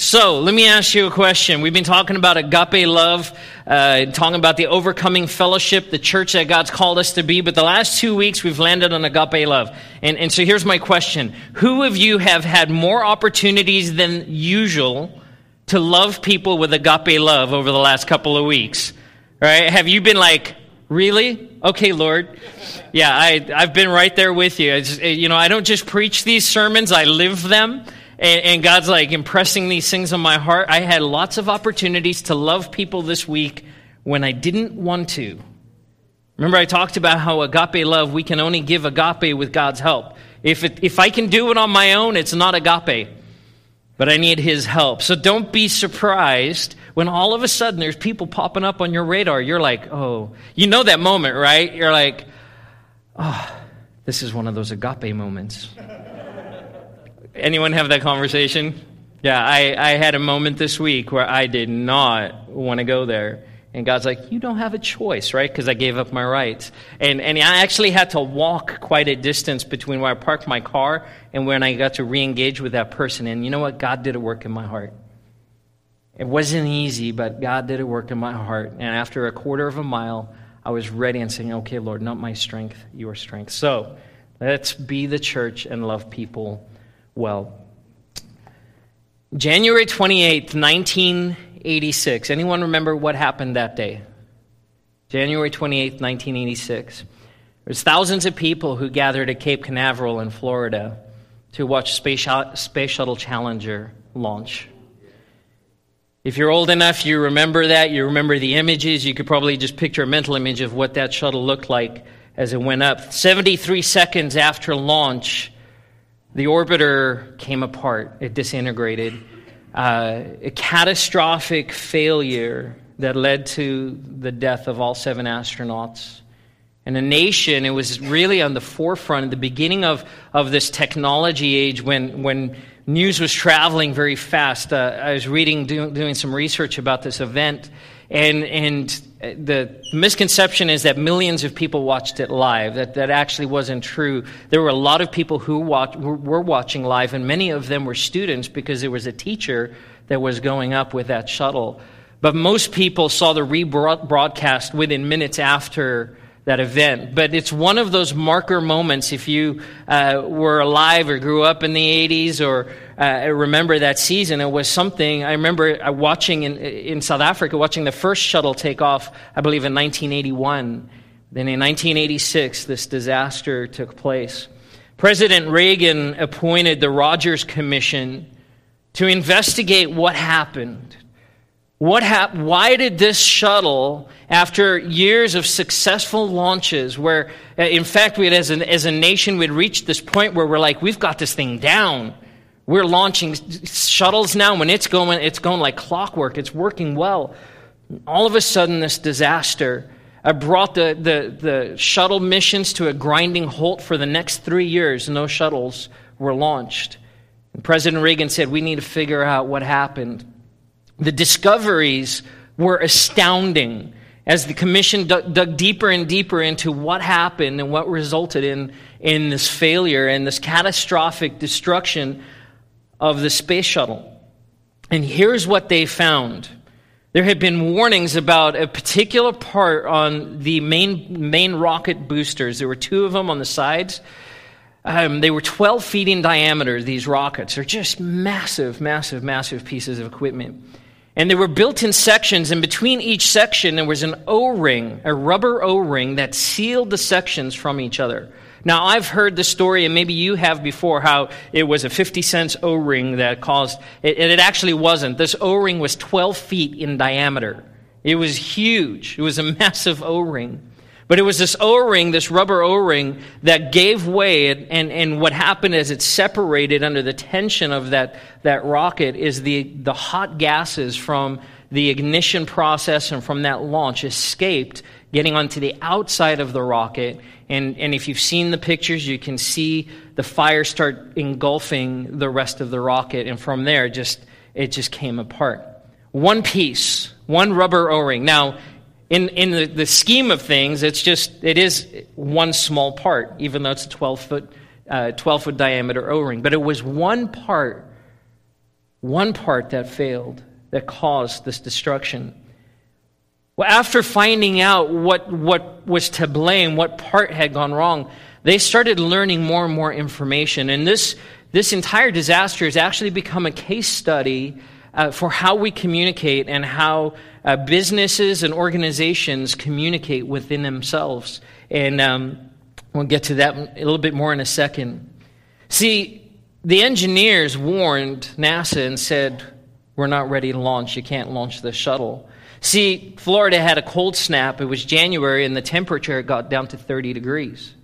So, let me ask you a question. We've been talking about agape love, uh, talking about the overcoming fellowship, the church that God's called us to be, but the last two weeks we've landed on agape love. And, and so here's my question Who of you have had more opportunities than usual to love people with agape love over the last couple of weeks? Right? Have you been like, Really? Okay, Lord. Yeah, I, I've been right there with you. Just, you know, I don't just preach these sermons, I live them. And, and, God's like impressing these things on my heart. I had lots of opportunities to love people this week when I didn't want to. Remember, I talked about how agape love, we can only give agape with God's help. If, it, if I can do it on my own, it's not agape. But I need His help. So don't be surprised when all of a sudden there's people popping up on your radar. You're like, oh, you know that moment, right? You're like, oh, this is one of those agape moments. Anyone have that conversation? Yeah, I, I had a moment this week where I did not want to go there. And God's like, you don't have a choice, right? Because I gave up my rights. And, and I actually had to walk quite a distance between where I parked my car and when I got to re engage with that person. And you know what? God did a work in my heart. It wasn't easy, but God did a work in my heart. And after a quarter of a mile, I was ready and saying, okay, Lord, not my strength, your strength. So let's be the church and love people well. January 28th, 1986. Anyone remember what happened that day? January 28th, 1986. There's thousands of people who gathered at Cape Canaveral in Florida to watch Space, Space Shuttle Challenger launch. If you're old enough, you remember that. You remember the images. You could probably just picture a mental image of what that shuttle looked like as it went up. 73 seconds after launch, the orbiter came apart, it disintegrated. Uh, a catastrophic failure that led to the death of all seven astronauts. And a nation, it was really on the forefront, at the beginning of, of this technology age when, when news was traveling very fast. Uh, I was reading, do, doing some research about this event, and, and the misconception is that millions of people watched it live. That, that actually wasn't true. There were a lot of people who watch, were watching live, and many of them were students because there was a teacher that was going up with that shuttle. But most people saw the rebroadcast within minutes after that event. But it's one of those marker moments if you uh, were alive or grew up in the 80s or uh, remember that season. It was something I remember uh, watching in, in South Africa, watching the first shuttle take off, I believe in 1981. Then in 1986, this disaster took place. President Reagan appointed the Rogers Commission to investigate what happened what hap- why did this shuttle, after years of successful launches, where uh, in fact we had, as, an, as a nation, we'd reached this point where we're like, we've got this thing down. We're launching shuttles now. When it's going, it's going like clockwork. It's working well. All of a sudden, this disaster brought the, the, the shuttle missions to a grinding halt for the next three years. No shuttles were launched. And President Reagan said, We need to figure out what happened. The discoveries were astounding as the commission dug, dug, deeper and deeper into what happened and what resulted in, in this failure and this catastrophic destruction of the space shuttle. And here's what they found. There had been warnings about a particular part on the main, main rocket boosters. There were two of them on the sides. Um, they were 12 feet in diameter, these rockets. They're just massive, massive, massive pieces of equipment. And they were built in sections, and between each section there was an O ring, a rubber O ring that sealed the sections from each other. Now, I've heard the story, and maybe you have before, how it was a 50 cents O ring that caused, it and it actually wasn't. This O ring was 12 feet in diameter. It was huge, it was a massive O ring. But it was this O ring, this rubber O ring, that gave way. And, and what happened as it separated under the tension of that, that rocket is the, the hot gases from the ignition process and from that launch escaped, getting onto the outside of the rocket. And, and if you've seen the pictures, you can see the fire start engulfing the rest of the rocket. And from there, just, it just came apart. One piece, one rubber O ring. Now, in, in the, the scheme of things, it's just, it is one small part, even though it's a 12 foot, uh, 12 foot diameter O ring. But it was one part one part that failed, that caused this destruction. Well, after finding out what, what was to blame, what part had gone wrong, they started learning more and more information. And this, this entire disaster has actually become a case study uh, for how we communicate and how uh, businesses and organizations communicate within themselves. And um, we'll get to that a little bit more in a second. See, the engineers warned NASA and said, We're not ready to launch. You can't launch the shuttle. See, Florida had a cold snap. It was January, and the temperature got down to 30 degrees.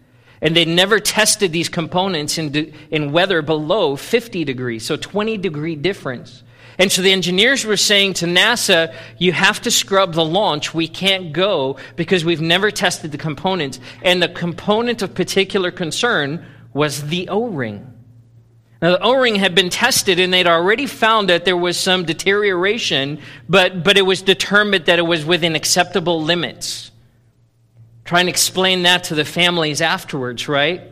And they never tested these components in, in weather below 50 degrees, so 20 degree difference. And so the engineers were saying to NASA, you have to scrub the launch. We can't go because we've never tested the components. And the component of particular concern was the O ring. Now, the O ring had been tested and they'd already found that there was some deterioration, but, but it was determined that it was within acceptable limits. Try and explain that to the families afterwards, right?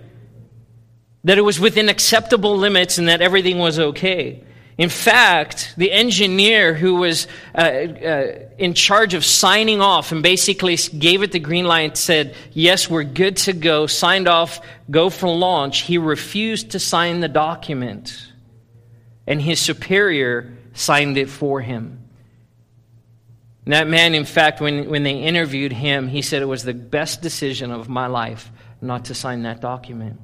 That it was within acceptable limits and that everything was okay. In fact, the engineer who was uh, uh, in charge of signing off and basically gave it the green light said, Yes, we're good to go, signed off, go for launch. He refused to sign the document, and his superior signed it for him. And that man, in fact, when, when they interviewed him, he said it was the best decision of my life not to sign that document.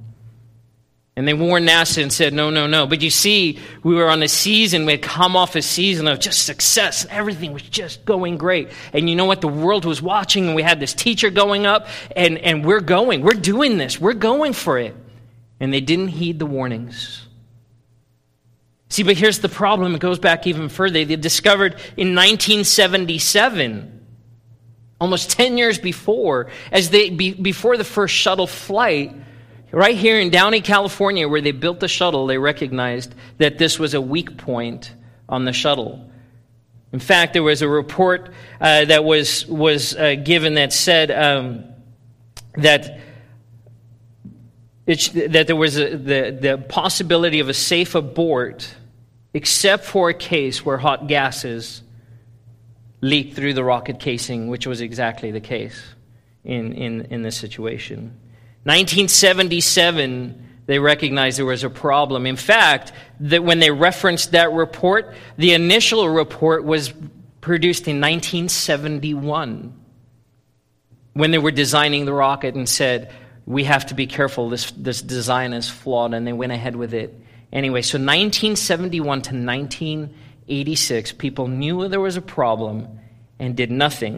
And they warned NASA and said, no, no, no. But you see, we were on a season, we had come off a season of just success, and everything was just going great. And you know what? The world was watching, and we had this teacher going up, and, and we're going. We're doing this. We're going for it. And they didn't heed the warnings. See, but here's the problem. It goes back even further. They discovered in 1977, almost 10 years before, as they, be, before the first shuttle flight, Right here in Downey, California, where they built the shuttle, they recognized that this was a weak point on the shuttle. In fact, there was a report uh, that was, was uh, given that said um, that, it, that there was a, the, the possibility of a safe abort, except for a case where hot gases leaked through the rocket casing, which was exactly the case in, in, in this situation. 1977, they recognized there was a problem. In fact, that when they referenced that report, the initial report was produced in 1971 when they were designing the rocket and said, we have to be careful, this, this design is flawed, and they went ahead with it. Anyway, so 1971 to 1986, people knew there was a problem and did nothing.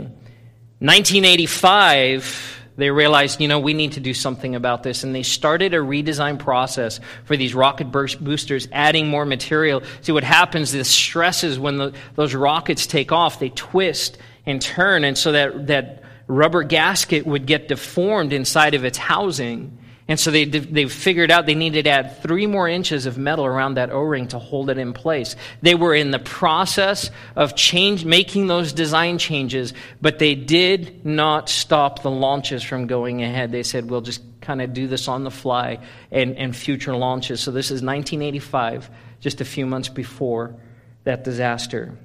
1985, they realized, you know, we need to do something about this. And they started a redesign process for these rocket boosters, adding more material. See what happens, the stresses when the, those rockets take off, they twist and turn. And so that, that rubber gasket would get deformed inside of its housing. And so they, they figured out they needed to add three more inches of metal around that O ring to hold it in place. They were in the process of change, making those design changes, but they did not stop the launches from going ahead. They said, we'll just kind of do this on the fly and, and future launches. So this is 1985, just a few months before that disaster.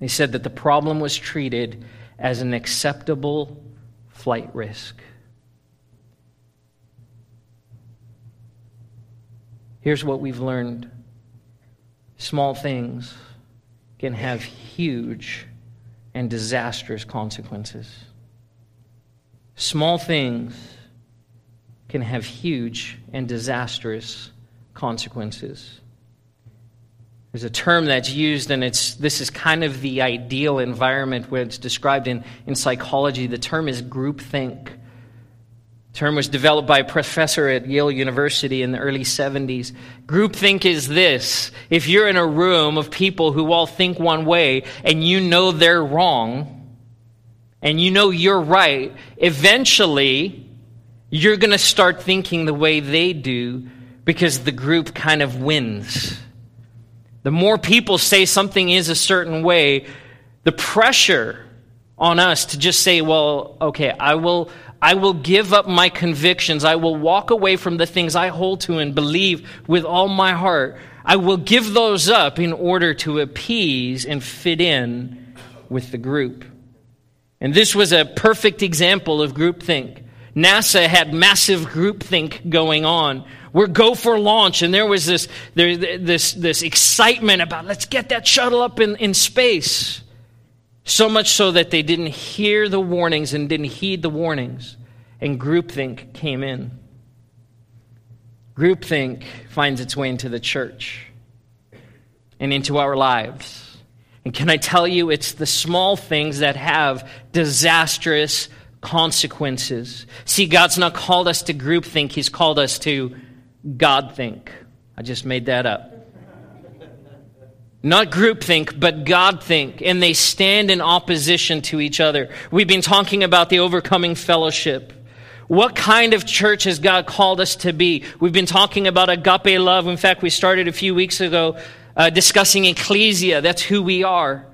They said that the problem was treated as an acceptable flight risk. Here's what we've learned small things can have huge and disastrous consequences. Small things can have huge and disastrous consequences. There's a term that's used, and it's, this is kind of the ideal environment where it's described in, in psychology. The term is groupthink term was developed by a professor at Yale University in the early 70s. Groupthink is this. If you're in a room of people who all think one way and you know they're wrong and you know you're right, eventually you're going to start thinking the way they do because the group kind of wins. The more people say something is a certain way, the pressure on us to just say, well, okay, I will I will give up my convictions. I will walk away from the things I hold to and believe with all my heart. I will give those up in order to appease and fit in with the group. And this was a perfect example of groupthink. NASA had massive groupthink going on. We're go for launch, and there was this, there, this, this excitement about let's get that shuttle up in, in space. So much so that they didn't hear the warnings and didn't heed the warnings, and groupthink came in. Groupthink finds its way into the church and into our lives. And can I tell you, it's the small things that have disastrous consequences. See, God's not called us to groupthink, He's called us to God think. I just made that up. Not groupthink, but God think. And they stand in opposition to each other. We've been talking about the overcoming fellowship. What kind of church has God called us to be? We've been talking about agape love. In fact, we started a few weeks ago uh, discussing ecclesia. That's who we are.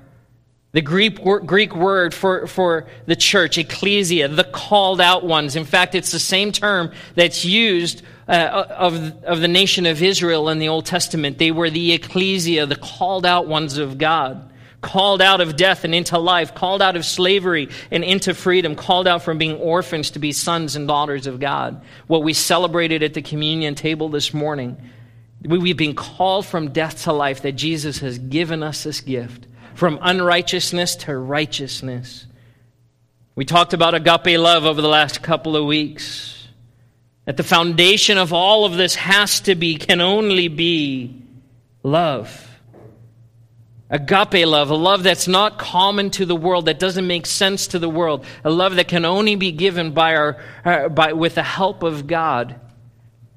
The Greek, Greek word for, for the church, ecclesia, the called out ones. In fact, it's the same term that's used uh, of, of the nation of Israel in the Old Testament. They were the ecclesia, the called out ones of God. Called out of death and into life, called out of slavery and into freedom, called out from being orphans to be sons and daughters of God. What we celebrated at the communion table this morning. We've been called from death to life, that Jesus has given us this gift from unrighteousness to righteousness. We talked about agape love over the last couple of weeks. That the foundation of all of this has to be, can only be love. Agape love, a love that's not common to the world, that doesn't make sense to the world, a love that can only be given by our, uh, by, with the help of God.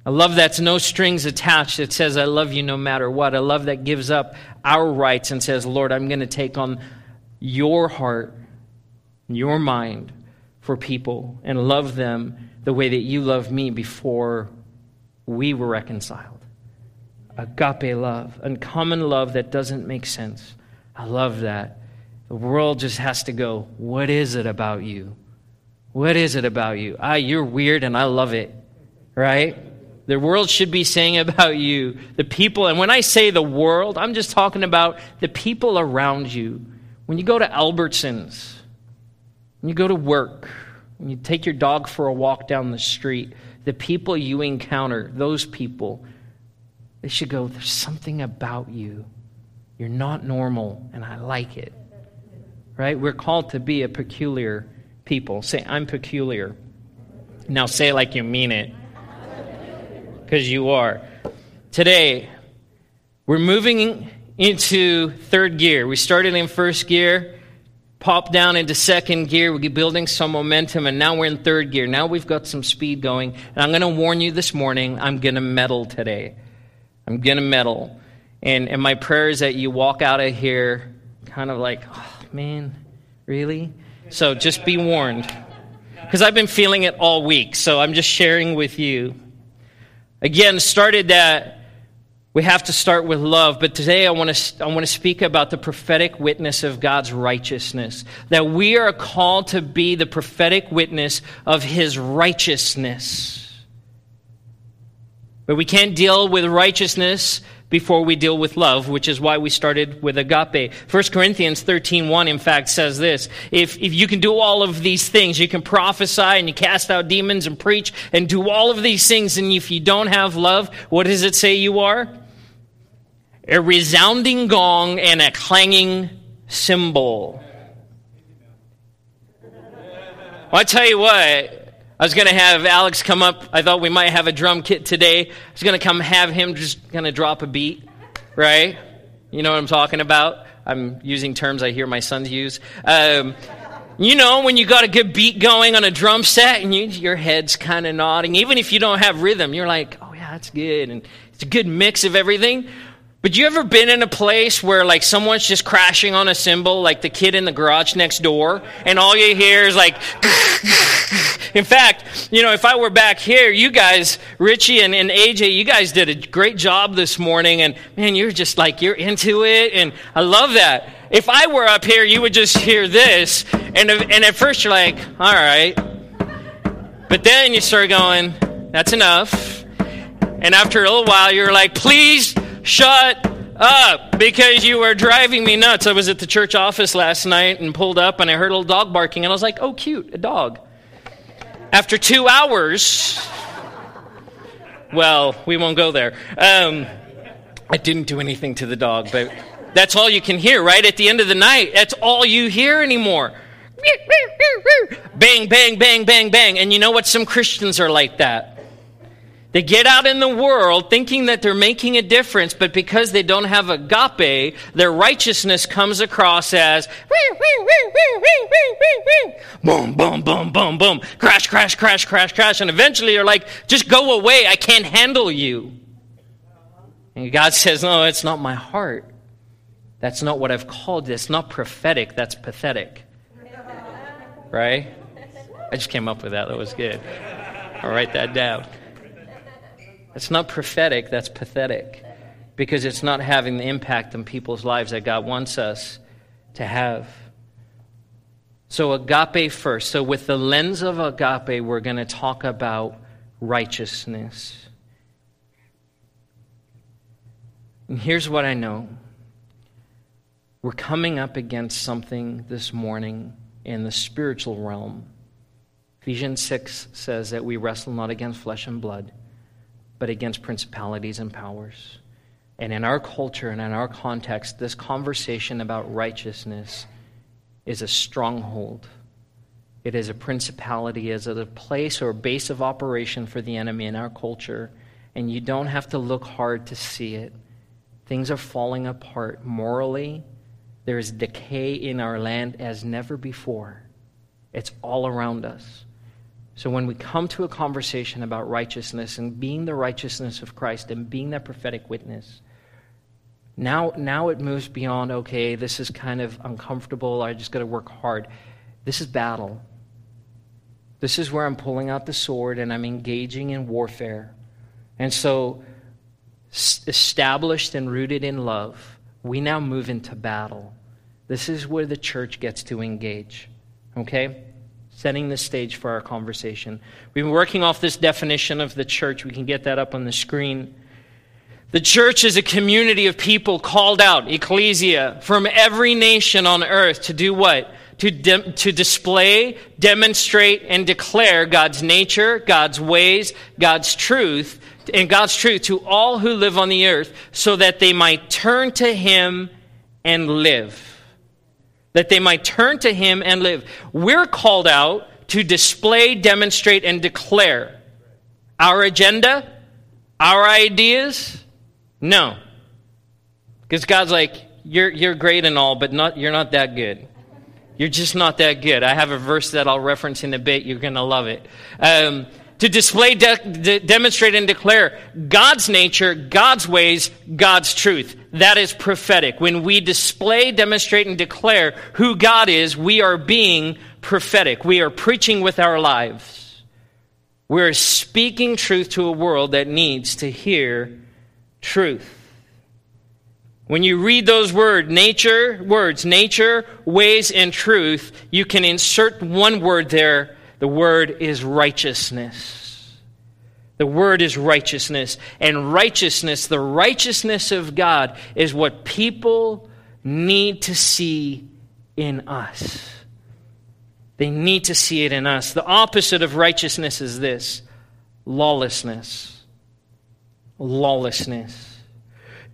A love that's no strings attached, that says, I love you no matter what. A love that gives up our rights and says, Lord, I'm going to take on your heart, your mind for people and love them the way that you loved me before we were reconciled. Agape love, uncommon love that doesn't make sense. I love that. The world just has to go, What is it about you? What is it about you? Ah, you're weird and I love it, right? the world should be saying about you, the people, and when I say the world, I'm just talking about the people around you. When you go to Albertsons, when you go to work, you take your dog for a walk down the street, the people you encounter, those people, they should go, There's something about you. You're not normal, and I like it. Right? We're called to be a peculiar people. Say, I'm peculiar. Now say it like you mean it because you are. Today, we're moving into third gear. We started in first gear, popped down into second gear. We're building some momentum, and now we're in third gear. Now we've got some speed going. And I'm going to warn you this morning I'm going to meddle today. I'm going to meddle. And, and my prayer is that you walk out of here kind of like, oh, man, really? So just be warned. Because I've been feeling it all week, so I'm just sharing with you. Again, started that we have to start with love, but today I want to I want to speak about the prophetic witness of God's righteousness. That we are called to be the prophetic witness of his righteousness. But we can't deal with righteousness before we deal with love, which is why we started with agape. 1 Corinthians 13.1, in fact, says this. If, if you can do all of these things, you can prophesy and you cast out demons and preach and do all of these things, and if you don't have love, what does it say you are? A resounding gong and a clanging cymbal. Well, I tell you what, I was going to have Alex come up. I thought we might have a drum kit today. I was going to come have him just kind of drop a beat, right? You know what I'm talking about? I'm using terms I hear my sons use. Um, you know, when you got a good beat going on a drum set and you, your head's kind of nodding, even if you don't have rhythm, you're like, oh, yeah, that's good. And it's a good mix of everything. But you ever been in a place where like someone's just crashing on a cymbal, like the kid in the garage next door, and all you hear is like. in fact, you know, if I were back here, you guys, Richie and, and AJ, you guys did a great job this morning, and man, you're just like you're into it, and I love that. If I were up here, you would just hear this, and and at first you're like, all right, but then you start going, that's enough, and after a little while, you're like, please shut up because you were driving me nuts. I was at the church office last night and pulled up and I heard a little dog barking and I was like, oh, cute, a dog. After two hours, well, we won't go there. Um, I didn't do anything to the dog, but that's all you can hear, right? At the end of the night, that's all you hear anymore. Bang, bang, bang, bang, bang. And you know what? Some Christians are like that. They get out in the world thinking that they're making a difference, but because they don't have agape, their righteousness comes across as boom, boom, boom, boom, boom, crash, crash, crash, crash, crash. And eventually you're like, just go away. I can't handle you. And God says, no, it's not my heart. That's not what I've called It's not prophetic, that's pathetic. Right? I just came up with that. That was good. I'll write that down. It's not prophetic, that's pathetic. Because it's not having the impact on people's lives that God wants us to have. So, agape first. So, with the lens of agape, we're going to talk about righteousness. And here's what I know we're coming up against something this morning in the spiritual realm. Ephesians 6 says that we wrestle not against flesh and blood but against principalities and powers. And in our culture and in our context, this conversation about righteousness is a stronghold. It is a principality, it is a place or base of operation for the enemy in our culture. And you don't have to look hard to see it. Things are falling apart morally. There is decay in our land as never before. It's all around us. So when we come to a conversation about righteousness and being the righteousness of Christ and being that prophetic witness, now, now it moves beyond, okay, this is kind of uncomfortable, I just got to work hard. This is battle. This is where I'm pulling out the sword and I'm engaging in warfare. And so, established and rooted in love, we now move into battle. This is where the church gets to engage. Okay? Setting the stage for our conversation. We've been working off this definition of the church. We can get that up on the screen. The church is a community of people called out, ecclesia, from every nation on earth to do what? To, de- to display, demonstrate, and declare God's nature, God's ways, God's truth, and God's truth to all who live on the earth so that they might turn to Him and live that they might turn to him and live. We're called out to display, demonstrate, and declare our agenda, our ideas. No. Because God's like, you're, you're great and all, but not, you're not that good. You're just not that good. I have a verse that I'll reference in a bit. You're going to love it. Um, to display, de- de- demonstrate, and declare God's nature, God's ways, God's truth. That is prophetic. When we display, demonstrate, and declare who God is, we are being prophetic. We are preaching with our lives. We're speaking truth to a world that needs to hear truth. When you read those words, nature, words, nature, ways, and truth, you can insert one word there the word is righteousness. The word is righteousness. And righteousness, the righteousness of God, is what people need to see in us. They need to see it in us. The opposite of righteousness is this lawlessness. Lawlessness.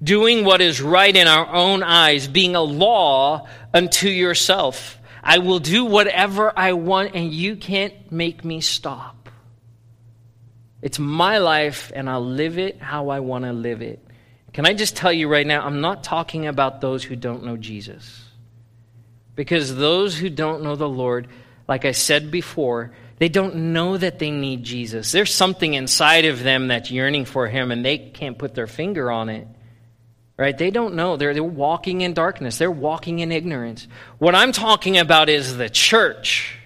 Doing what is right in our own eyes, being a law unto yourself. I will do whatever I want, and you can't make me stop. It's my life, and I'll live it how I want to live it. Can I just tell you right now, I'm not talking about those who don't know Jesus. Because those who don't know the Lord, like I said before, they don't know that they need Jesus. There's something inside of them that's yearning for Him, and they can't put their finger on it right? They don't know. They're, they're walking in darkness, they're walking in ignorance. What I'm talking about is the church.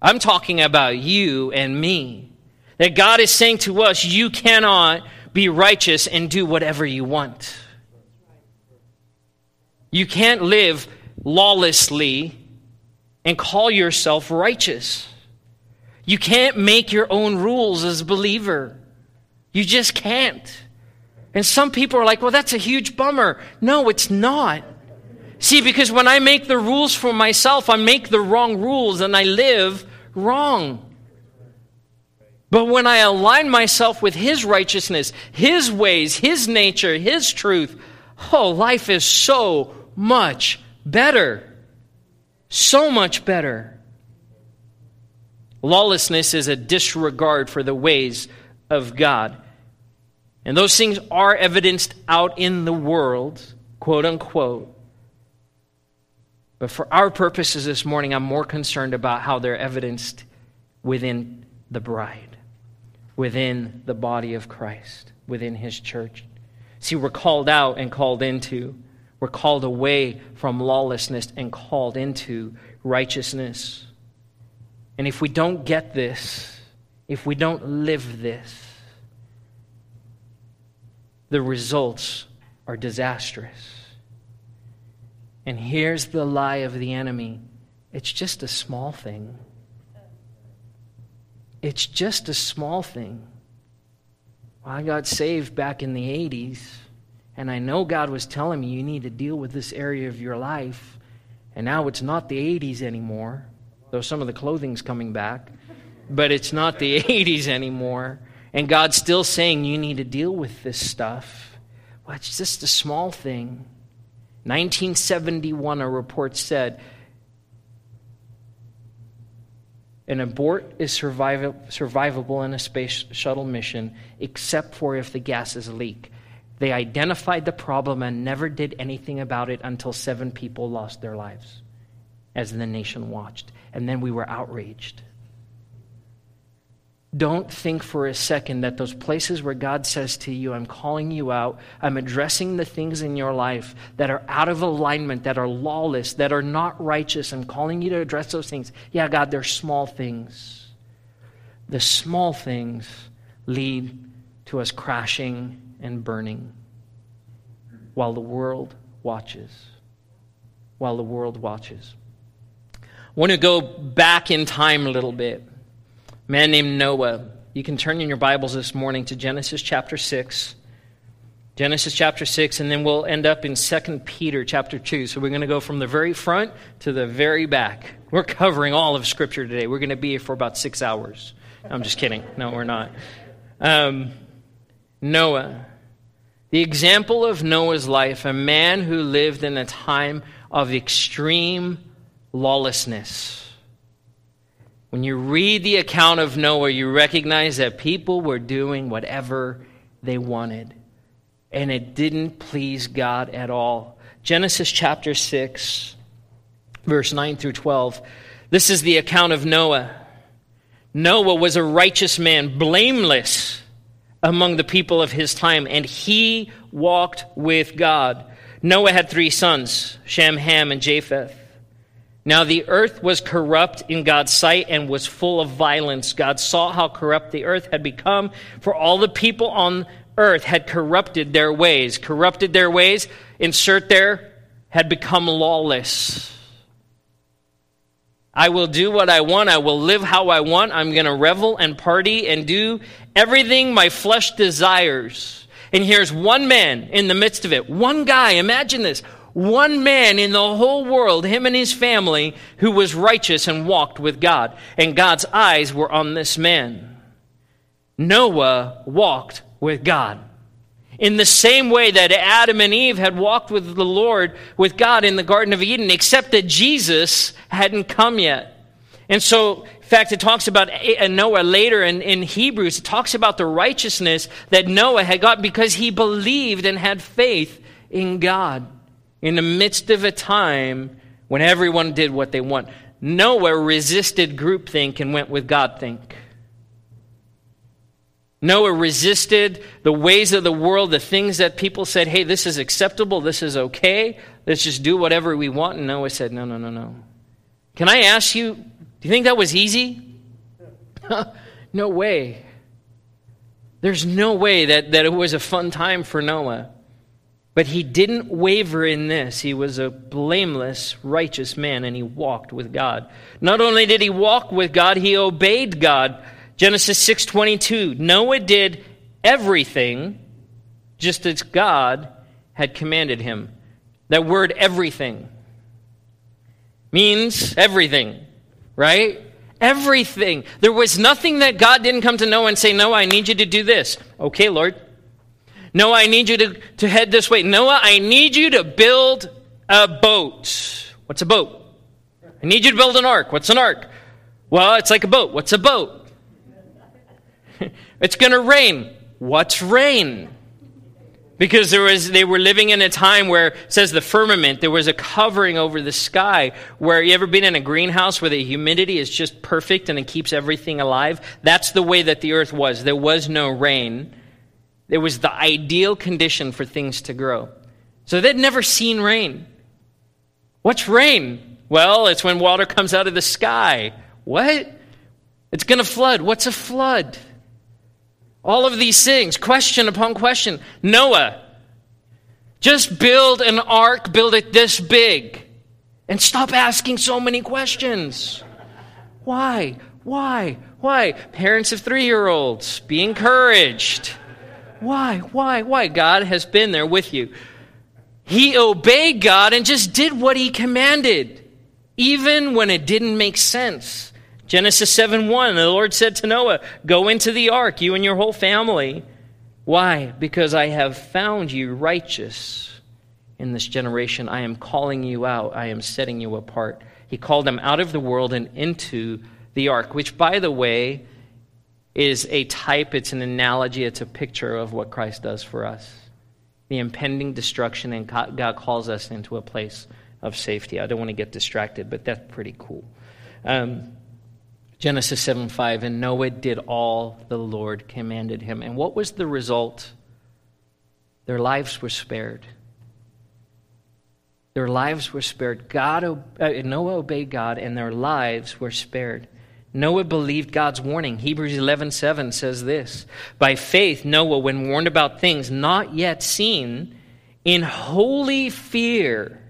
I'm talking about you and me. That God is saying to us, you cannot be righteous and do whatever you want. You can't live lawlessly and call yourself righteous. You can't make your own rules as a believer. You just can't. And some people are like, well, that's a huge bummer. No, it's not. See, because when I make the rules for myself, I make the wrong rules and I live wrong. But when I align myself with His righteousness, His ways, His nature, His truth, oh, life is so much better. So much better. Lawlessness is a disregard for the ways of God. And those things are evidenced out in the world, quote unquote. But for our purposes this morning, I'm more concerned about how they're evidenced within the bride, within the body of Christ, within his church. See, we're called out and called into. We're called away from lawlessness and called into righteousness. And if we don't get this, if we don't live this, the results are disastrous. And here's the lie of the enemy it's just a small thing. It's just a small thing. Well, I got saved back in the 80s, and I know God was telling me you need to deal with this area of your life, and now it's not the 80s anymore though some of the clothing's coming back. But it's not the 80s anymore. And God's still saying you need to deal with this stuff. Well, it's just a small thing. 1971, a report said an abort is survivable in a space shuttle mission, except for if the gases leak. They identified the problem and never did anything about it until seven people lost their lives as the nation watched and then we were outraged. Don't think for a second that those places where God says to you, I'm calling you out, I'm addressing the things in your life that are out of alignment, that are lawless, that are not righteous, I'm calling you to address those things. Yeah, God, they're small things. The small things lead to us crashing and burning while the world watches. While the world watches. I want to go back in time a little bit. Man named Noah. You can turn in your Bibles this morning to Genesis chapter 6. Genesis chapter 6, and then we'll end up in 2 Peter chapter 2. So we're going to go from the very front to the very back. We're covering all of Scripture today. We're going to be here for about six hours. I'm just kidding. No, we're not. Um, Noah. The example of Noah's life, a man who lived in a time of extreme lawlessness. When you read the account of Noah, you recognize that people were doing whatever they wanted, and it didn't please God at all. Genesis chapter 6, verse 9 through 12. This is the account of Noah. Noah was a righteous man, blameless among the people of his time, and he walked with God. Noah had three sons Shem, Ham, and Japheth. Now the earth was corrupt in God's sight and was full of violence. God saw how corrupt the earth had become, for all the people on earth had corrupted their ways. Corrupted their ways, insert there, had become lawless. I will do what I want. I will live how I want. I'm going to revel and party and do everything my flesh desires. And here's one man in the midst of it. One guy. Imagine this one man in the whole world, him and his family, who was righteous and walked with God. And God's eyes were on this man. Noah walked with God. In the same way that Adam and Eve had walked with the Lord, with God in the Garden of Eden, except that Jesus hadn't come yet. And so, in fact, it talks about uh, Noah later in, in Hebrews. It talks about the righteousness that Noah had got because he believed and had faith in God in the midst of a time when everyone did what they want. Noah resisted groupthink and went with Godthink. Noah resisted the ways of the world, the things that people said, hey, this is acceptable, this is okay, let's just do whatever we want. And Noah said, no, no, no, no. Can I ask you, do you think that was easy? no way. There's no way that, that it was a fun time for Noah. But he didn't waver in this. He was a blameless, righteous man, and he walked with God. Not only did he walk with God, he obeyed God. Genesis 6:22. Noah did everything just as God had commanded him. That word everything means everything, right? Everything. There was nothing that God didn't come to Noah and say, Noah, I need you to do this. Okay, Lord. Noah, I need you to, to head this way. Noah, I need you to build a boat. What's a boat? I need you to build an ark. What's an ark? Well, it's like a boat. What's a boat? it's going to rain. What's rain? Because there was, they were living in a time where, says the firmament, there was a covering over the sky. Where you ever been in a greenhouse where the humidity is just perfect and it keeps everything alive? That's the way that the earth was. There was no rain. It was the ideal condition for things to grow. So they'd never seen rain. What's rain? Well, it's when water comes out of the sky. What? It's going to flood. What's a flood? All of these things, question upon question. Noah, just build an ark, build it this big, and stop asking so many questions. Why? Why? Why? Parents of three year olds, be encouraged. Why? Why? Why? God has been there with you. He obeyed God and just did what he commanded, even when it didn't make sense. Genesis 7 1, the Lord said to Noah, Go into the ark, you and your whole family. Why? Because I have found you righteous in this generation. I am calling you out, I am setting you apart. He called them out of the world and into the ark, which, by the way, is a type, it's an analogy, it's a picture of what Christ does for us. The impending destruction, and God calls us into a place of safety. I don't want to get distracted, but that's pretty cool. Um, Genesis 7 5, and Noah did all the Lord commanded him. And what was the result? Their lives were spared. Their lives were spared. God, uh, Noah obeyed God, and their lives were spared. Noah believed God's warning. Hebrews 11:7 says this, "By faith Noah when warned about things not yet seen, in holy fear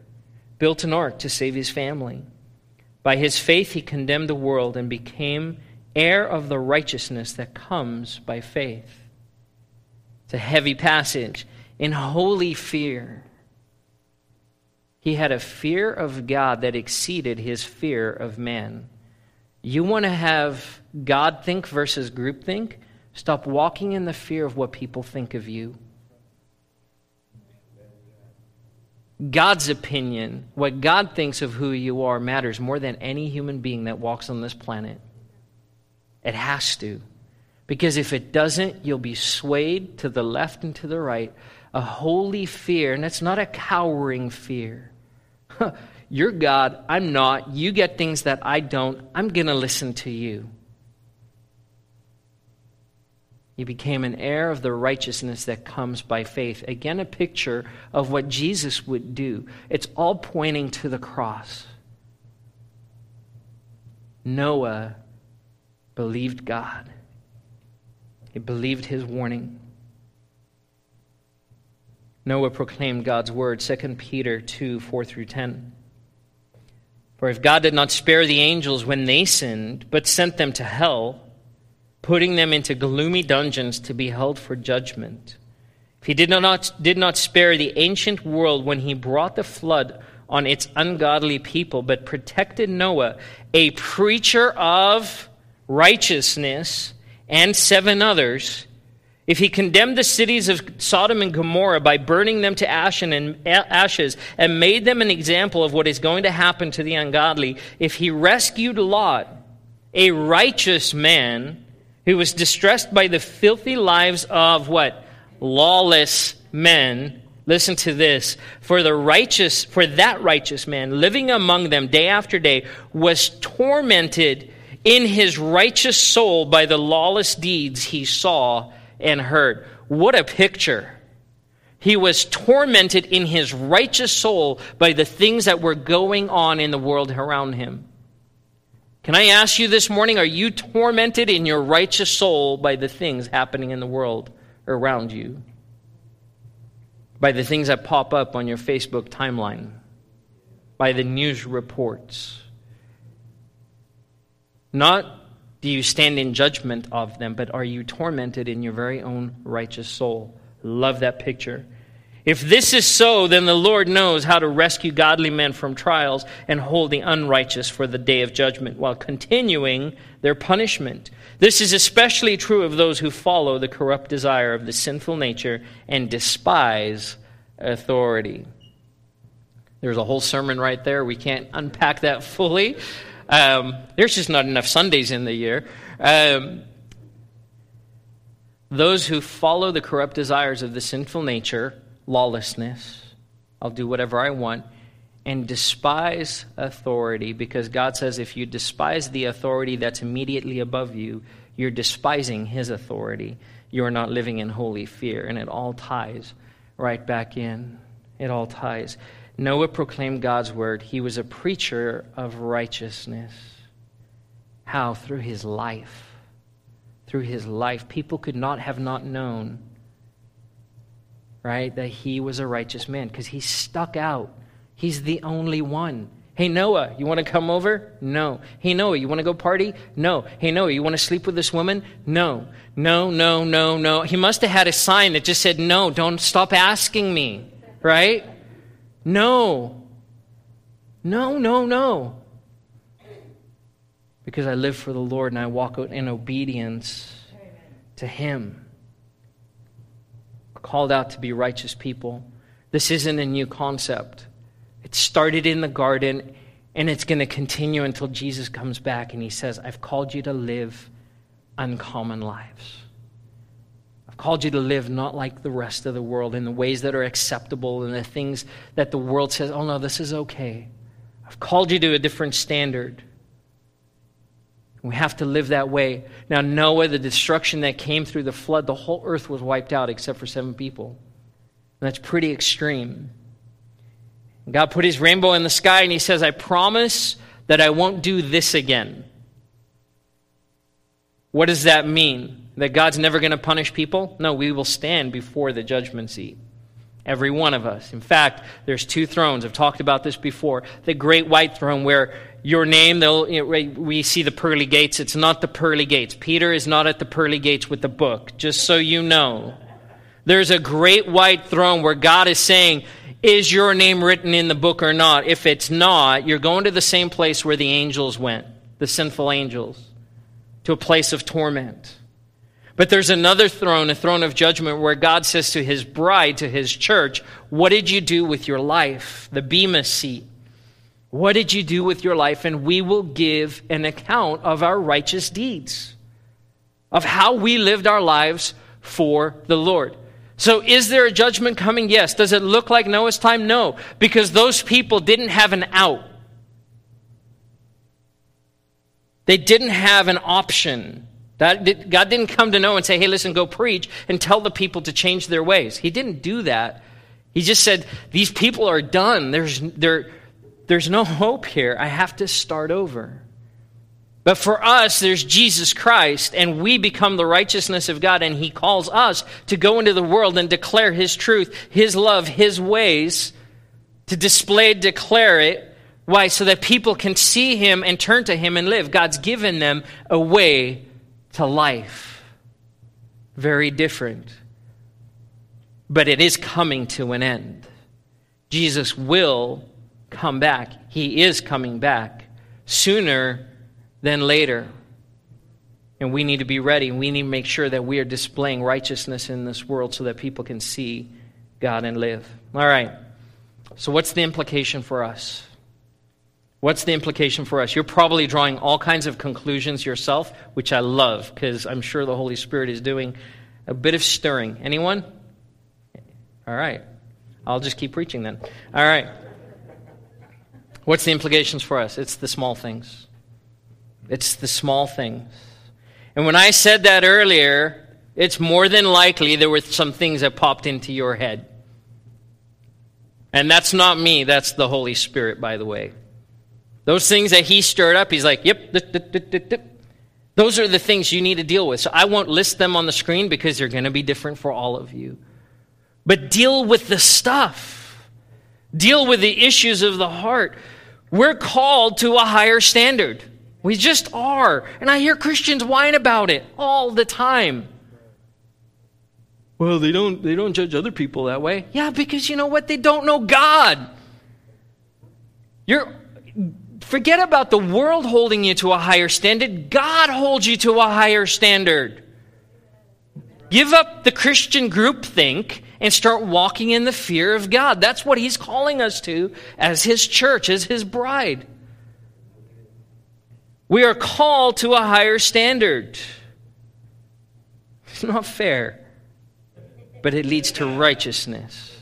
built an ark to save his family." By his faith, he condemned the world and became heir of the righteousness that comes by faith. It's a heavy passage. In holy fear, he had a fear of God that exceeded his fear of man. You want to have God think versus group think? Stop walking in the fear of what people think of you. God's opinion, what God thinks of who you are, matters more than any human being that walks on this planet. It has to. Because if it doesn't, you'll be swayed to the left and to the right. A holy fear, and it's not a cowering fear. You're God, I'm not. You get things that I don't. I'm going to listen to you. He became an heir of the righteousness that comes by faith. Again, a picture of what Jesus would do. It's all pointing to the cross. Noah believed God, he believed his warning. Noah proclaimed God's word, 2 Peter 2 4 through 10. For if God did not spare the angels when they sinned, but sent them to hell, putting them into gloomy dungeons to be held for judgment. If he did not, did not spare the ancient world when he brought the flood on its ungodly people, but protected Noah, a preacher of righteousness, and seven others, if he condemned the cities of Sodom and Gomorrah by burning them to ashes and made them an example of what is going to happen to the ungodly, if he rescued Lot, a righteous man, who was distressed by the filthy lives of what? Lawless men. Listen to this. For the righteous, for that righteous man living among them day after day was tormented in his righteous soul by the lawless deeds he saw and heard. What a picture. He was tormented in his righteous soul by the things that were going on in the world around him. Can I ask you this morning are you tormented in your righteous soul by the things happening in the world around you? By the things that pop up on your Facebook timeline? By the news reports? Not do you stand in judgment of them, but are you tormented in your very own righteous soul? Love that picture. If this is so, then the Lord knows how to rescue godly men from trials and hold the unrighteous for the day of judgment while continuing their punishment. This is especially true of those who follow the corrupt desire of the sinful nature and despise authority. There's a whole sermon right there. We can't unpack that fully. Um, there's just not enough Sundays in the year. Um, those who follow the corrupt desires of the sinful nature, lawlessness, I'll do whatever I want, and despise authority, because God says if you despise the authority that's immediately above you, you're despising his authority. You are not living in holy fear. And it all ties right back in. It all ties. Noah proclaimed God's word. He was a preacher of righteousness. How? Through his life. Through his life. People could not have not known, right, that he was a righteous man because he stuck out. He's the only one. Hey, Noah, you want to come over? No. Hey, Noah, you want to go party? No. Hey, Noah, you want to sleep with this woman? No. No, no, no, no. He must have had a sign that just said, no, don't stop asking me, right? No. No, no, no. Because I live for the Lord and I walk out in obedience to Him. Called out to be righteous people. This isn't a new concept. It started in the garden and it's going to continue until Jesus comes back and He says, I've called you to live uncommon lives. Called you to live not like the rest of the world in the ways that are acceptable and the things that the world says, oh no, this is okay. I've called you to a different standard. We have to live that way. Now, Noah, the destruction that came through the flood, the whole earth was wiped out except for seven people. And that's pretty extreme. God put his rainbow in the sky and he says, I promise that I won't do this again. What does that mean? That God's never going to punish people? No, we will stand before the judgment seat. Every one of us. In fact, there's two thrones. I've talked about this before. The great white throne where your name, we see the pearly gates. It's not the pearly gates. Peter is not at the pearly gates with the book, just so you know. There's a great white throne where God is saying, Is your name written in the book or not? If it's not, you're going to the same place where the angels went, the sinful angels, to a place of torment. But there's another throne, a throne of judgment, where God says to his bride, to his church, What did you do with your life? The Bema seat. What did you do with your life? And we will give an account of our righteous deeds, of how we lived our lives for the Lord. So, is there a judgment coming? Yes. Does it look like Noah's time? No, because those people didn't have an out. They didn't have an option. That, God didn't come to Noah and say, hey, listen, go preach and tell the people to change their ways. He didn't do that. He just said, these people are done. There's, there, there's no hope here. I have to start over. But for us, there's Jesus Christ, and we become the righteousness of God, and He calls us to go into the world and declare His truth, His love, His ways, to display, declare it. Why? So that people can see Him and turn to Him and live. God's given them a way to life. Very different. But it is coming to an end. Jesus will come back. He is coming back sooner than later. And we need to be ready. We need to make sure that we are displaying righteousness in this world so that people can see God and live. All right. So, what's the implication for us? What's the implication for us? You're probably drawing all kinds of conclusions yourself, which I love because I'm sure the Holy Spirit is doing a bit of stirring. Anyone? All right. I'll just keep preaching then. All right. What's the implications for us? It's the small things. It's the small things. And when I said that earlier, it's more than likely there were some things that popped into your head. And that's not me, that's the Holy Spirit, by the way. Those things that he stirred up, he's like, yep, dip, dip, dip, those are the things you need to deal with. So I won't list them on the screen because they're going to be different for all of you. But deal with the stuff, deal with the issues of the heart. We're called to a higher standard. We just are. And I hear Christians whine about it all the time. Well, they don't, they don't judge other people that way. Yeah, because you know what? They don't know God. You're, forget about the world holding you to a higher standard. God holds you to a higher standard. Give up the Christian groupthink and start walking in the fear of God. That's what He's calling us to as His church, as His bride. We are called to a higher standard. It's not fair, but it leads to righteousness.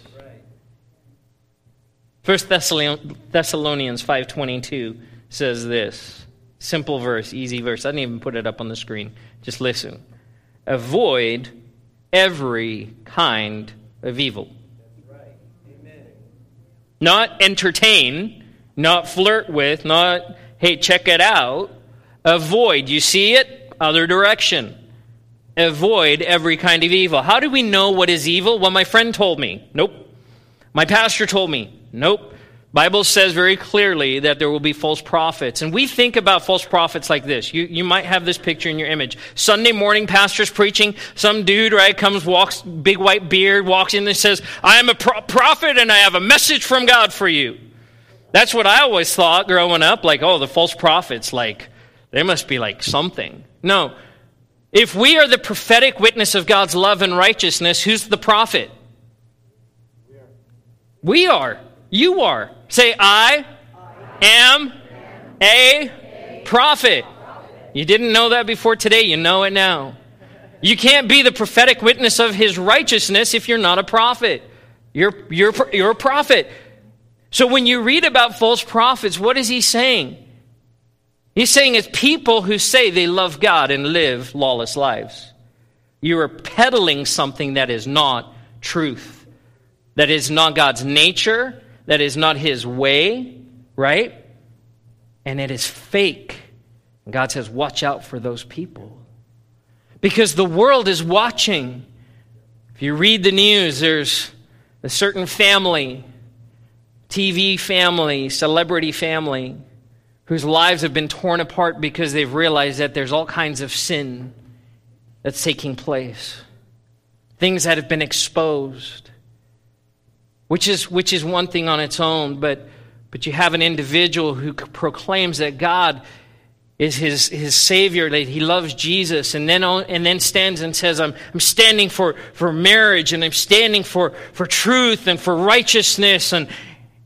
1 Thessalonians 5:22 says this. Simple verse, easy verse. I didn't even put it up on the screen. Just listen. Avoid every kind of evil. Not entertain, not flirt with, not, hey, check it out. Avoid. You see it? Other direction. Avoid every kind of evil. How do we know what is evil? Well, my friend told me. Nope. My pastor told me. Nope. Bible says very clearly that there will be false prophets. And we think about false prophets like this. You, you might have this picture in your image. Sunday morning, pastor's preaching. Some dude, right, comes, walks, big white beard, walks in and says, I am a pro- prophet and I have a message from God for you. That's what I always thought growing up. Like, oh, the false prophets, like, they must be like something. No. If we are the prophetic witness of God's love and righteousness, who's the prophet? We are. We are. You are. Say, I am a prophet. You didn't know that before today, you know it now. You can't be the prophetic witness of his righteousness if you're not a prophet. You're, you're, you're a prophet. So when you read about false prophets, what is he saying? He's saying it's people who say they love God and live lawless lives. You are peddling something that is not truth, that is not God's nature, that is not his way, right? And it is fake. And God says, watch out for those people. Because the world is watching. If you read the news, there's a certain family, TV family, celebrity family, whose lives have been torn apart because they've realized that there's all kinds of sin that's taking place, things that have been exposed which is, which is one thing on its own, but, but you have an individual who proclaims that God is his, his Savior, that he loves Jesus, and then, and then stands and says, I'm, I'm standing for, for marriage, and I'm standing for, for truth and for righteousness. And,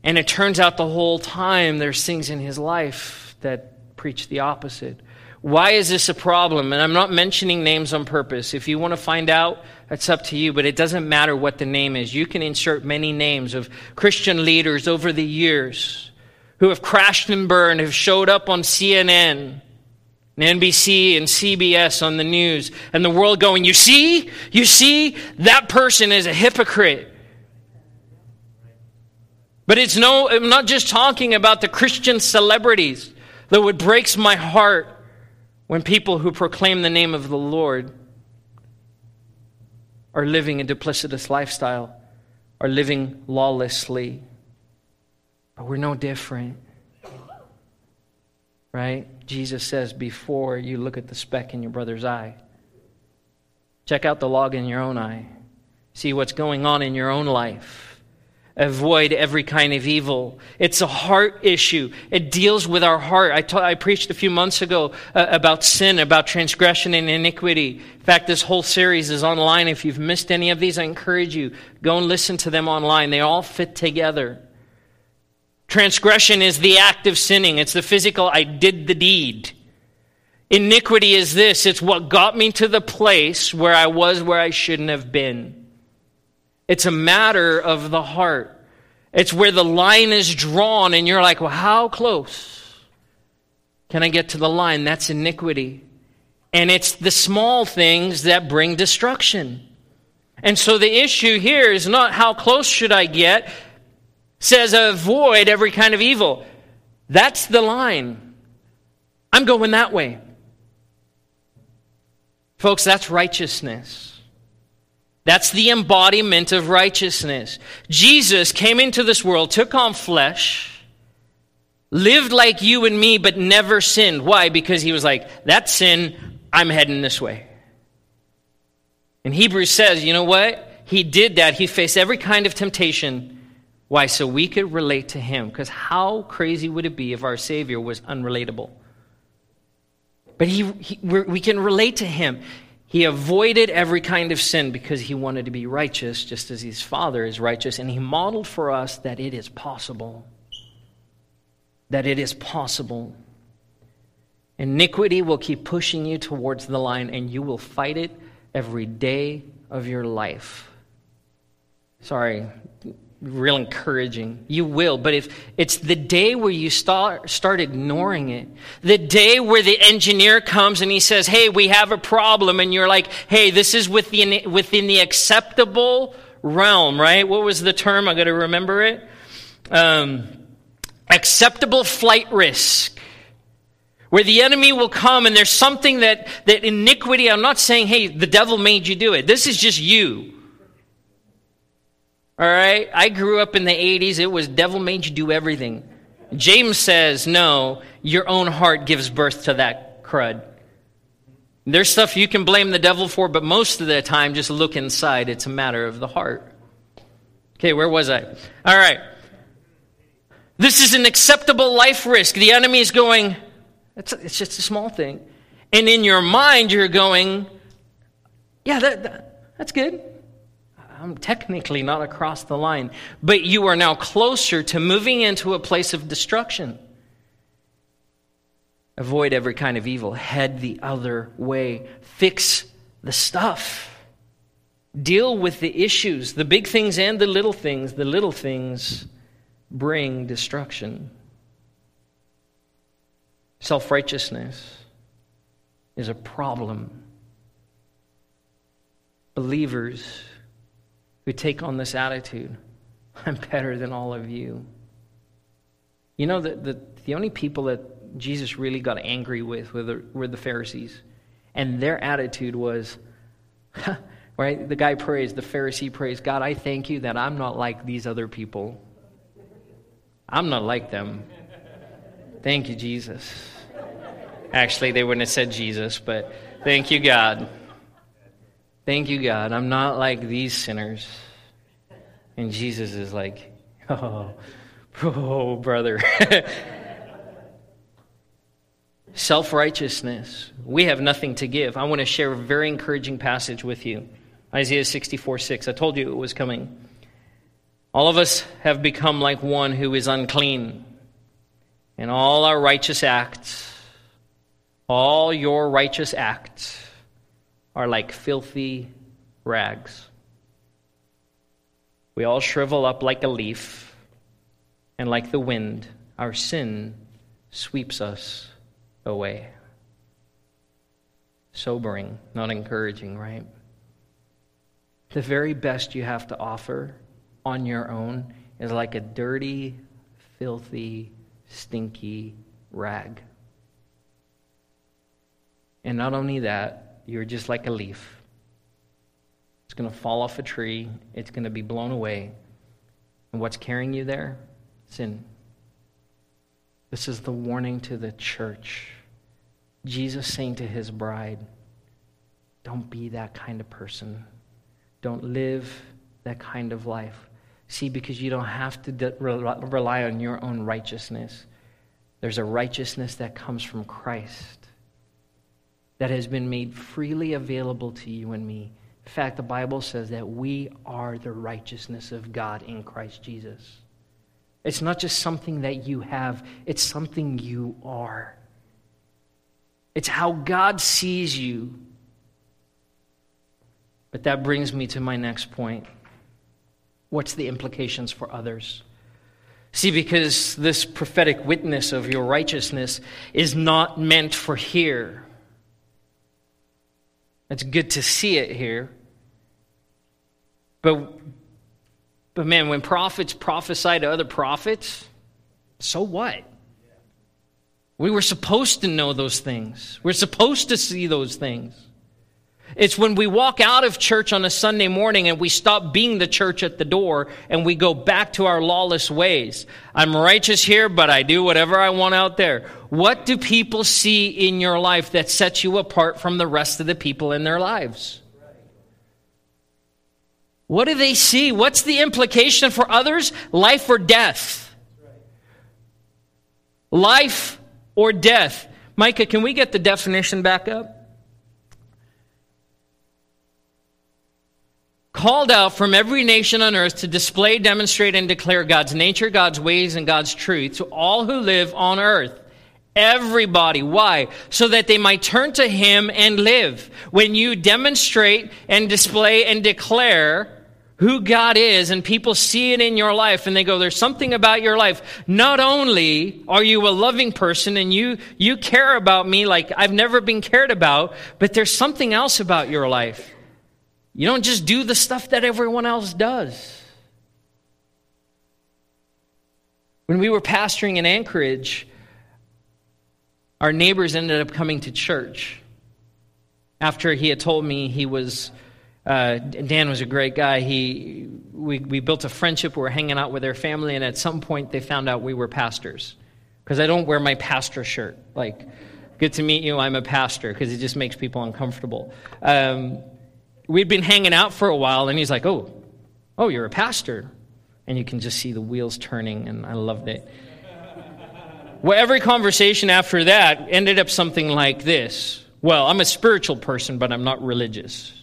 and it turns out the whole time there's things in his life that preach the opposite. Why is this a problem? And I'm not mentioning names on purpose. If you want to find out, that's up to you, but it doesn't matter what the name is. You can insert many names of Christian leaders over the years who have crashed and burned, have showed up on CNN and NBC and CBS on the news, and the world going, You see? You see? That person is a hypocrite. But it's no, I'm not just talking about the Christian celebrities, though it breaks my heart when people who proclaim the name of the Lord are living a duplicitous lifestyle, are living lawlessly. But we're no different. Right? Jesus says, before you look at the speck in your brother's eye, check out the log in your own eye. See what's going on in your own life avoid every kind of evil. It's a heart issue. It deals with our heart. I, ta- I preached a few months ago uh, about sin, about transgression and iniquity. In fact, this whole series is online. If you've missed any of these, I encourage you, go and listen to them online. They all fit together. Transgression is the act of sinning. It's the physical, I did the deed. Iniquity is this. It's what got me to the place where I was where I shouldn't have been. It's a matter of the heart. It's where the line is drawn, and you're like, well, how close can I get to the line? That's iniquity. And it's the small things that bring destruction. And so the issue here is not how close should I get, says avoid every kind of evil. That's the line. I'm going that way. Folks, that's righteousness. That's the embodiment of righteousness. Jesus came into this world, took on flesh, lived like you and me, but never sinned. Why? Because he was like, that sin, I'm heading this way. And Hebrews says, you know what? He did that. He faced every kind of temptation. Why? So we could relate to him. Because how crazy would it be if our Savior was unrelatable? But he, he we can relate to him. He avoided every kind of sin because he wanted to be righteous, just as his Father is righteous. And he modeled for us that it is possible. That it is possible. Iniquity will keep pushing you towards the line, and you will fight it every day of your life. Sorry, real encouraging. You will, but if it's the day where you start start ignoring it, the day where the engineer comes and he says, "Hey, we have a problem," and you're like, "Hey, this is within within the acceptable realm, right?" What was the term? I got to remember it. Um, acceptable flight risk. Where the enemy will come and there's something that, that iniquity, I'm not saying, hey, the devil made you do it. This is just you. All right? I grew up in the 80s. It was devil made you do everything. James says, no, your own heart gives birth to that crud. There's stuff you can blame the devil for, but most of the time, just look inside. It's a matter of the heart. Okay, where was I? All right. This is an acceptable life risk. The enemy is going, it's, it's just a small thing. And in your mind, you're going, yeah, that, that, that's good. I'm technically not across the line, but you are now closer to moving into a place of destruction. Avoid every kind of evil, head the other way, fix the stuff. Deal with the issues, the big things and the little things. The little things bring destruction. Self righteousness is a problem. Believers who take on this attitude I'm better than all of you. You know, the, the, the only people that Jesus really got angry with were the, were the Pharisees. And their attitude was, right? The guy prays, the Pharisee prays, God, I thank you that I'm not like these other people. I'm not like them. Thank you, Jesus. Actually, they wouldn't have said Jesus, but thank you, God. Thank you, God. I'm not like these sinners. And Jesus is like, oh, oh brother. Self righteousness. We have nothing to give. I want to share a very encouraging passage with you Isaiah 64 6. I told you it was coming. All of us have become like one who is unclean, and all our righteous acts, all your righteous acts, are like filthy rags. We all shrivel up like a leaf, and like the wind, our sin sweeps us away. Sobering, not encouraging, right? The very best you have to offer on your own is like a dirty, filthy, stinky rag. And not only that, you're just like a leaf. It's going to fall off a tree, it's going to be blown away. And what's carrying you there? Sin. This is the warning to the church. Jesus saying to his bride, Don't be that kind of person. Don't live that kind of life. See, because you don't have to de- rely on your own righteousness. There's a righteousness that comes from Christ that has been made freely available to you and me. In fact, the Bible says that we are the righteousness of God in Christ Jesus. It's not just something that you have, it's something you are. It's how God sees you. But that brings me to my next point. What's the implications for others? See, because this prophetic witness of your righteousness is not meant for here. It's good to see it here. But, but man, when prophets prophesy to other prophets, so what? We were supposed to know those things. We're supposed to see those things. It's when we walk out of church on a Sunday morning and we stop being the church at the door and we go back to our lawless ways. I'm righteous here, but I do whatever I want out there. What do people see in your life that sets you apart from the rest of the people in their lives? What do they see? What's the implication for others? Life or death? Life or death. Micah, can we get the definition back up? Called out from every nation on earth to display, demonstrate, and declare God's nature, God's ways, and God's truth to all who live on earth. Everybody. Why? So that they might turn to Him and live. When you demonstrate and display and declare who God is and people see it in your life and they go, there's something about your life. Not only are you a loving person and you, you care about me like I've never been cared about, but there's something else about your life. You don't just do the stuff that everyone else does. When we were pastoring in Anchorage, our neighbors ended up coming to church after he had told me he was uh, Dan was a great guy. He, we, we built a friendship. We were hanging out with their family, and at some point they found out we were pastors. Because I don't wear my pastor shirt. Like, good to meet you, I'm a pastor, because it just makes people uncomfortable. Um, we'd been hanging out for a while, and he's like, oh, oh, you're a pastor. And you can just see the wheels turning, and I loved it. well, every conversation after that ended up something like this Well, I'm a spiritual person, but I'm not religious.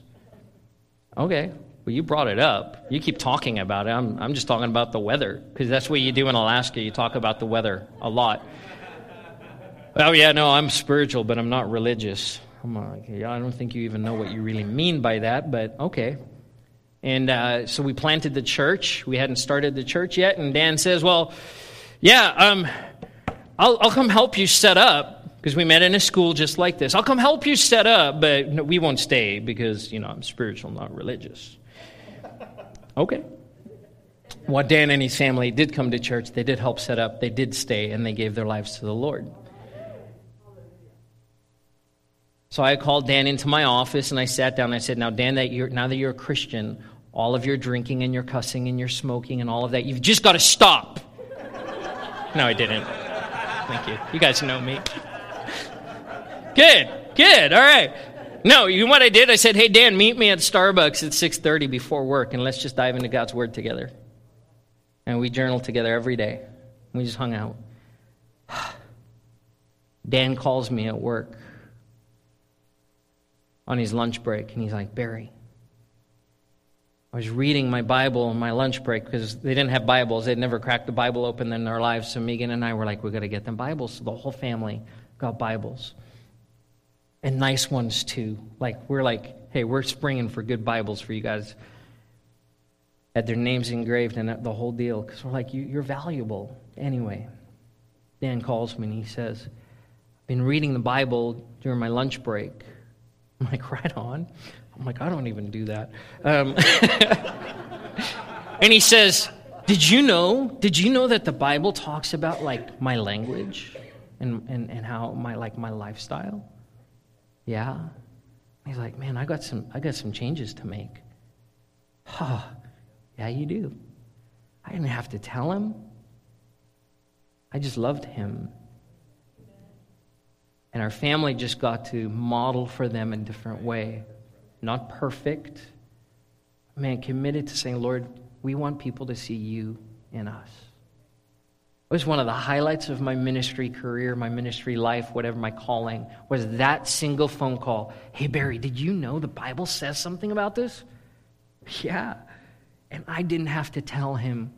Okay, well, you brought it up. You keep talking about it. I'm, I'm just talking about the weather, because that's what you do in Alaska. You talk about the weather a lot. oh, yeah, no, I'm spiritual, but I'm not religious. Like, yeah, I don't think you even know what you really mean by that, but okay. And uh, so we planted the church. We hadn't started the church yet. And Dan says, well, yeah, um, I'll, I'll come help you set up because we met in a school just like this. I'll come help you set up, but no, we won't stay because, you know, I'm spiritual, not religious. Okay. Well, Dan and his family did come to church, they did help set up, they did stay, and they gave their lives to the Lord. So I called Dan into my office and I sat down and I said, Now, Dan, that you're, now that you're a Christian, all of your drinking and your cussing and your smoking and all of that, you've just got to stop. no, I didn't. Thank you. You guys know me. Good, good. All right. No, you know what I did? I said, "Hey Dan, meet me at Starbucks at 6:30 before work, and let's just dive into God's Word together." And we journaled together every day. We just hung out. Dan calls me at work on his lunch break, and he's like, "Barry, I was reading my Bible on my lunch break because they didn't have Bibles. They'd never cracked the Bible open in their lives. So Megan and I were like, we got to get them Bibles. So the whole family got Bibles and nice ones too. Like, we're like, hey, we're springing for good Bibles for you guys. Had their names engraved and the whole deal because we're like, you, you're valuable. Anyway, Dan calls me and he says, I've been reading the Bible during my lunch break. I'm like, right on. I'm like, I don't even do that. Um, and he says, Did you know? Did you know that the Bible talks about like my language and, and, and how my like my lifestyle? Yeah. He's like, man, I got some, I got some changes to make. Huh. Yeah, you do. I didn't have to tell him. I just loved him. And our family just got to model for them a different way. Not perfect. Man, committed to saying, Lord, we want people to see you in us. It was one of the highlights of my ministry career, my ministry life, whatever my calling, was that single phone call. Hey, Barry, did you know the Bible says something about this? Yeah. And I didn't have to tell him.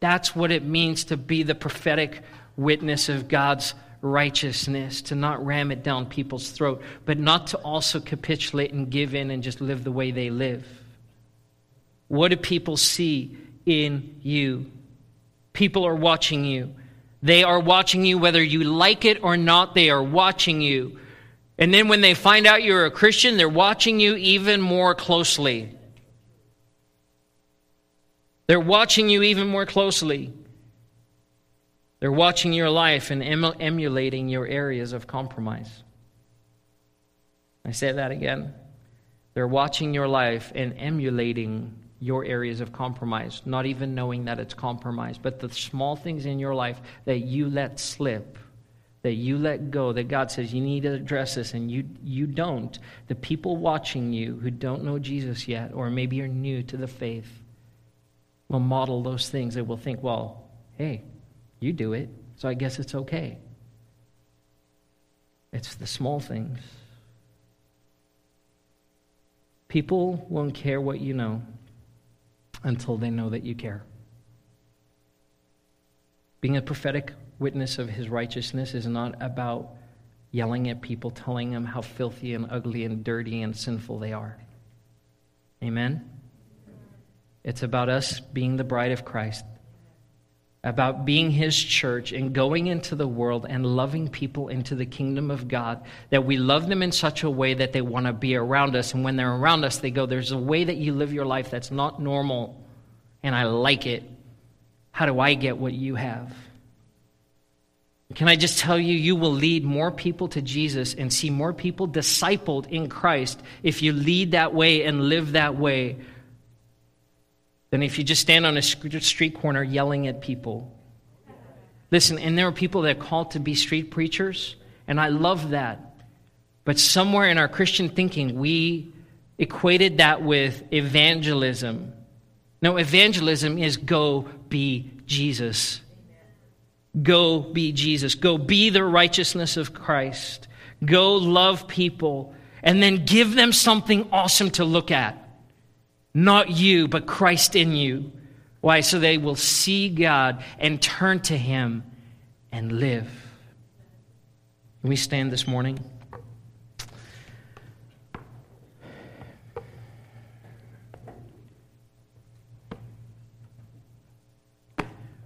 That's what it means to be the prophetic witness of God's righteousness, to not ram it down people's throat, but not to also capitulate and give in and just live the way they live. What do people see in you? People are watching you. They are watching you whether you like it or not, they are watching you. And then when they find out you're a Christian, they're watching you even more closely. They're watching you even more closely. They're watching your life and emulating your areas of compromise. I say that again. They're watching your life and emulating your areas of compromise, not even knowing that it's compromise, but the small things in your life that you let slip that you let go, that God says you need to address this and you, you don't, the people watching you who don't know Jesus yet, or maybe you're new to the faith, will model those things. They will think, well, hey, you do it, so I guess it's okay. It's the small things. People won't care what you know until they know that you care. Being a prophetic witness of his righteousness is not about yelling at people, telling them how filthy and ugly and dirty and sinful they are. Amen? It's about us being the bride of Christ, about being his church and going into the world and loving people into the kingdom of God, that we love them in such a way that they want to be around us. And when they're around us, they go, There's a way that you live your life that's not normal, and I like it. How do I get what you have? Can I just tell you, you will lead more people to Jesus and see more people discipled in Christ if you lead that way and live that way than if you just stand on a street corner yelling at people. Listen, and there are people that are called to be street preachers, and I love that. But somewhere in our Christian thinking, we equated that with evangelism. No, evangelism is go be Jesus. Go be Jesus. Go be the righteousness of Christ. Go love people and then give them something awesome to look at. Not you, but Christ in you. Why? So they will see God and turn to Him and live. Can we stand this morning?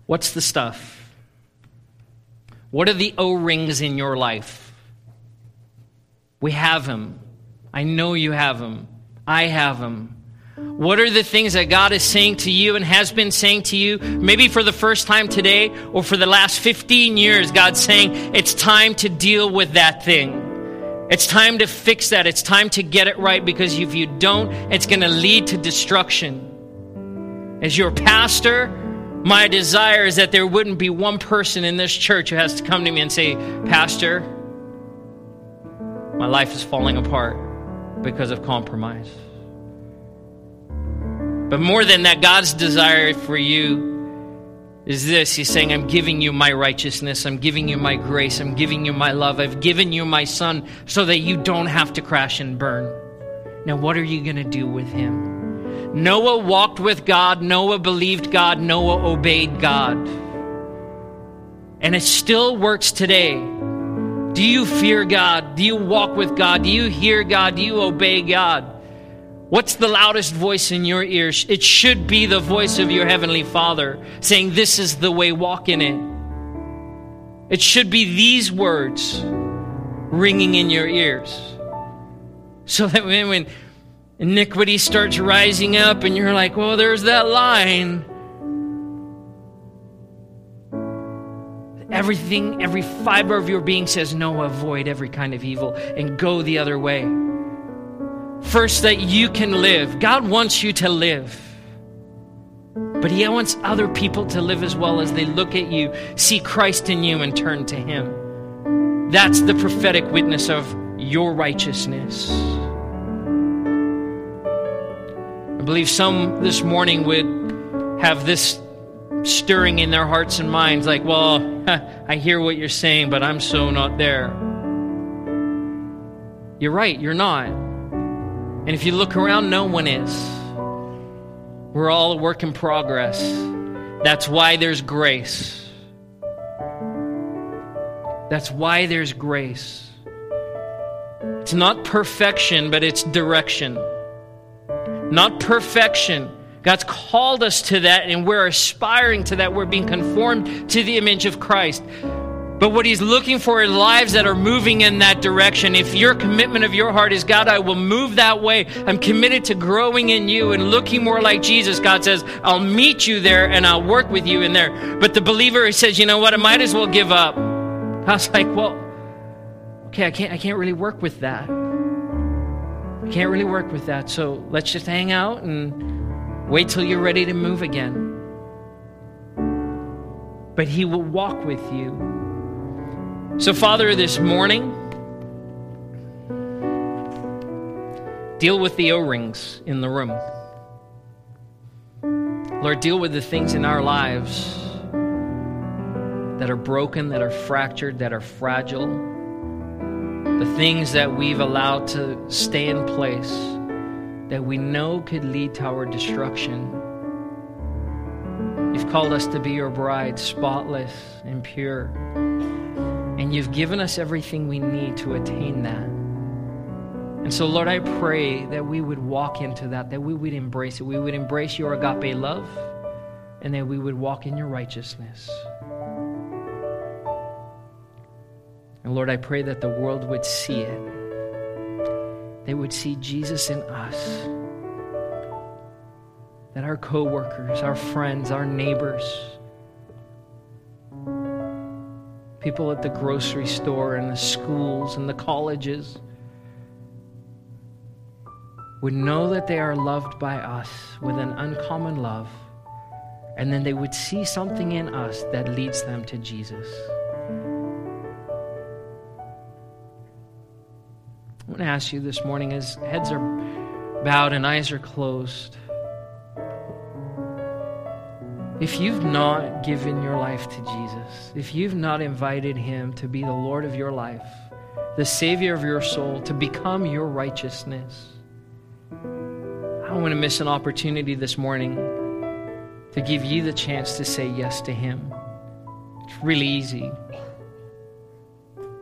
What's the stuff? What are the O rings in your life? We have them. I know you have them. I have them. What are the things that God is saying to you and has been saying to you, maybe for the first time today or for the last 15 years? God's saying it's time to deal with that thing. It's time to fix that. It's time to get it right because if you don't, it's going to lead to destruction. As your pastor, my desire is that there wouldn't be one person in this church who has to come to me and say, Pastor, my life is falling apart because of compromise. But more than that, God's desire for you is this He's saying, I'm giving you my righteousness, I'm giving you my grace, I'm giving you my love, I've given you my son so that you don't have to crash and burn. Now, what are you going to do with him? Noah walked with God, Noah believed God, Noah obeyed God. And it still works today. Do you fear God? Do you walk with God? Do you hear God? Do you obey God? What's the loudest voice in your ears? It should be the voice of your Heavenly Father saying, This is the way, walk in it. It should be these words ringing in your ears. So that when, when iniquity starts rising up, and you're like, well, there's that line. Everything, every fiber of your being says, no, avoid every kind of evil and go the other way. First, that you can live. God wants you to live. But He wants other people to live as well as they look at you, see Christ in you, and turn to Him. That's the prophetic witness of your righteousness. I believe some this morning would have this stirring in their hearts and minds like, well, I hear what you're saying, but I'm so not there. You're right, you're not. And if you look around, no one is. We're all a work in progress. That's why there's grace. That's why there's grace. It's not perfection, but it's direction not perfection. God's called us to that, and we're aspiring to that. We're being conformed to the image of Christ. But what He's looking for are lives that are moving in that direction. If your commitment of your heart is, God, I will move that way, I'm committed to growing in you and looking more like Jesus, God says, I'll meet you there and I'll work with you in there. But the believer says, you know what, I might as well give up. I was like, well, okay, I can't, I can't really work with that. I can't really work with that. So let's just hang out and wait till you're ready to move again. But He will walk with you. So, Father, this morning, deal with the O rings in the room. Lord, deal with the things in our lives that are broken, that are fractured, that are fragile, the things that we've allowed to stay in place that we know could lead to our destruction. You've called us to be your bride, spotless and pure. You've given us everything we need to attain that. And so, Lord, I pray that we would walk into that, that we would embrace it. We would embrace your agape love, and that we would walk in your righteousness. And Lord, I pray that the world would see it. They would see Jesus in us. That our coworkers, our friends, our neighbors, people at the grocery store and the schools and the colleges would know that they are loved by us with an uncommon love, and then they would see something in us that leads them to Jesus. I want to ask you this morning as heads are bowed and eyes are closed. If you've not given your life to Jesus, if you've not invited Him to be the Lord of your life, the Savior of your soul, to become your righteousness, I don't want to miss an opportunity this morning to give you the chance to say yes to Him. It's really easy.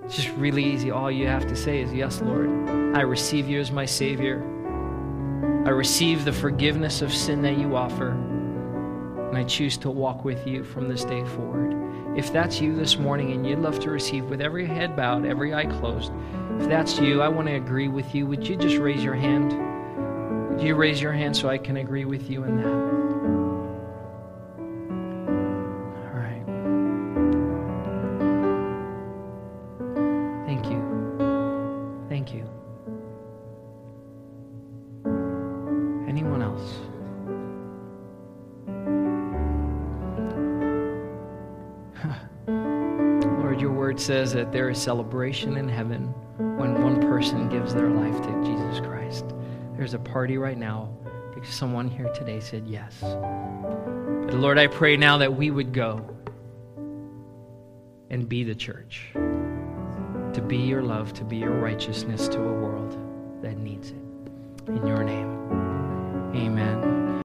It's just really easy. All you have to say is, Yes, Lord, I receive you as my Savior. I receive the forgiveness of sin that you offer and I choose to walk with you from this day forward. If that's you this morning and you'd love to receive with every head bowed, every eye closed, if that's you, I want to agree with you. Would you just raise your hand? Would you raise your hand so I can agree with you in that? Says that there is celebration in heaven when one person gives their life to Jesus Christ. There's a party right now because someone here today said yes. But Lord, I pray now that we would go and be the church, to be your love, to be your righteousness to a world that needs it. In your name, amen.